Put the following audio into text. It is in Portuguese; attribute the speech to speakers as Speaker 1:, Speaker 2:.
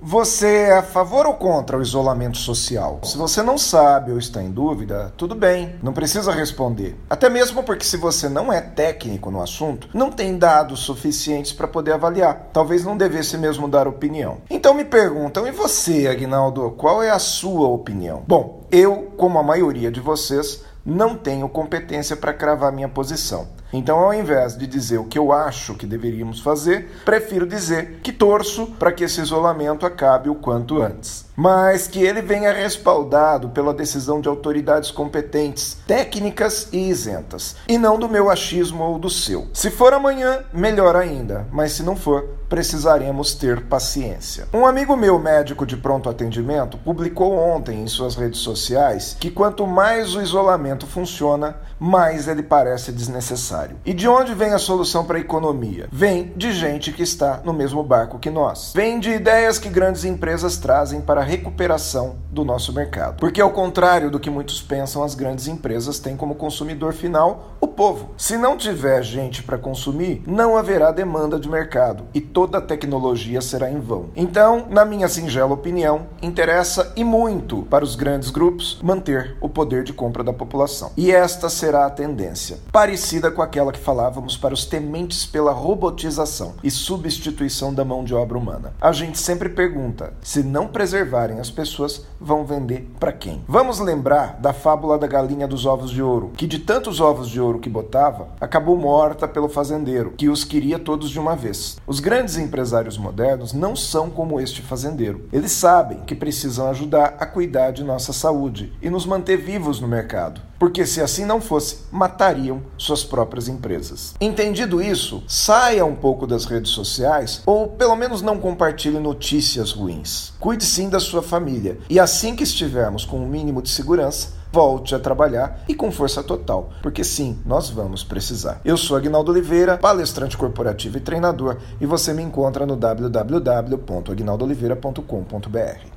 Speaker 1: Você é a favor ou contra o isolamento social? Se você não sabe ou está em dúvida, tudo bem, não precisa responder. Até mesmo porque, se você não é técnico no assunto, não tem dados suficientes para poder avaliar. Talvez não devesse mesmo dar opinião. Então me perguntam, e você, Agnaldo, qual é a sua opinião? Bom, eu, como a maioria de vocês, não tenho competência para cravar minha posição. Então, ao invés de dizer o que eu acho que deveríamos fazer, prefiro dizer que torço para que esse isolamento acabe o quanto antes. Mas que ele venha respaldado pela decisão de autoridades competentes, técnicas e isentas, e não do meu achismo ou do seu. Se for amanhã, melhor ainda, mas se não for, precisaremos ter paciência. Um amigo meu, médico de pronto atendimento, publicou ontem em suas redes sociais que quanto mais o isolamento funciona, mais ele parece desnecessário necessário. E de onde vem a solução para a economia? Vem de gente que está no mesmo barco que nós. Vem de ideias que grandes empresas trazem para a recuperação do nosso mercado. Porque, ao contrário do que muitos pensam, as grandes empresas têm como consumidor final o povo. Se não tiver gente para consumir, não haverá demanda de mercado e toda a tecnologia será em vão. Então, na minha singela opinião, interessa e muito para os grandes grupos manter o poder de compra da população. E esta será a tendência, parecida com a aquela que falávamos para os tementes pela robotização e substituição da mão de obra humana. A gente sempre pergunta: se não preservarem as pessoas, vão vender para quem? Vamos lembrar da fábula da galinha dos ovos de ouro, que de tantos ovos de ouro que botava, acabou morta pelo fazendeiro, que os queria todos de uma vez. Os grandes empresários modernos não são como este fazendeiro. Eles sabem que precisam ajudar a cuidar de nossa saúde e nos manter vivos no mercado porque se assim não fosse, matariam suas próprias empresas. Entendido isso, saia um pouco das redes sociais ou pelo menos não compartilhe notícias ruins. Cuide sim da sua família e assim que estivermos com o um mínimo de segurança, volte a trabalhar e com força total, porque sim, nós vamos precisar. Eu sou Agnaldo Oliveira, palestrante corporativo e treinador, e você me encontra no www.agnaldoliveira.com.br.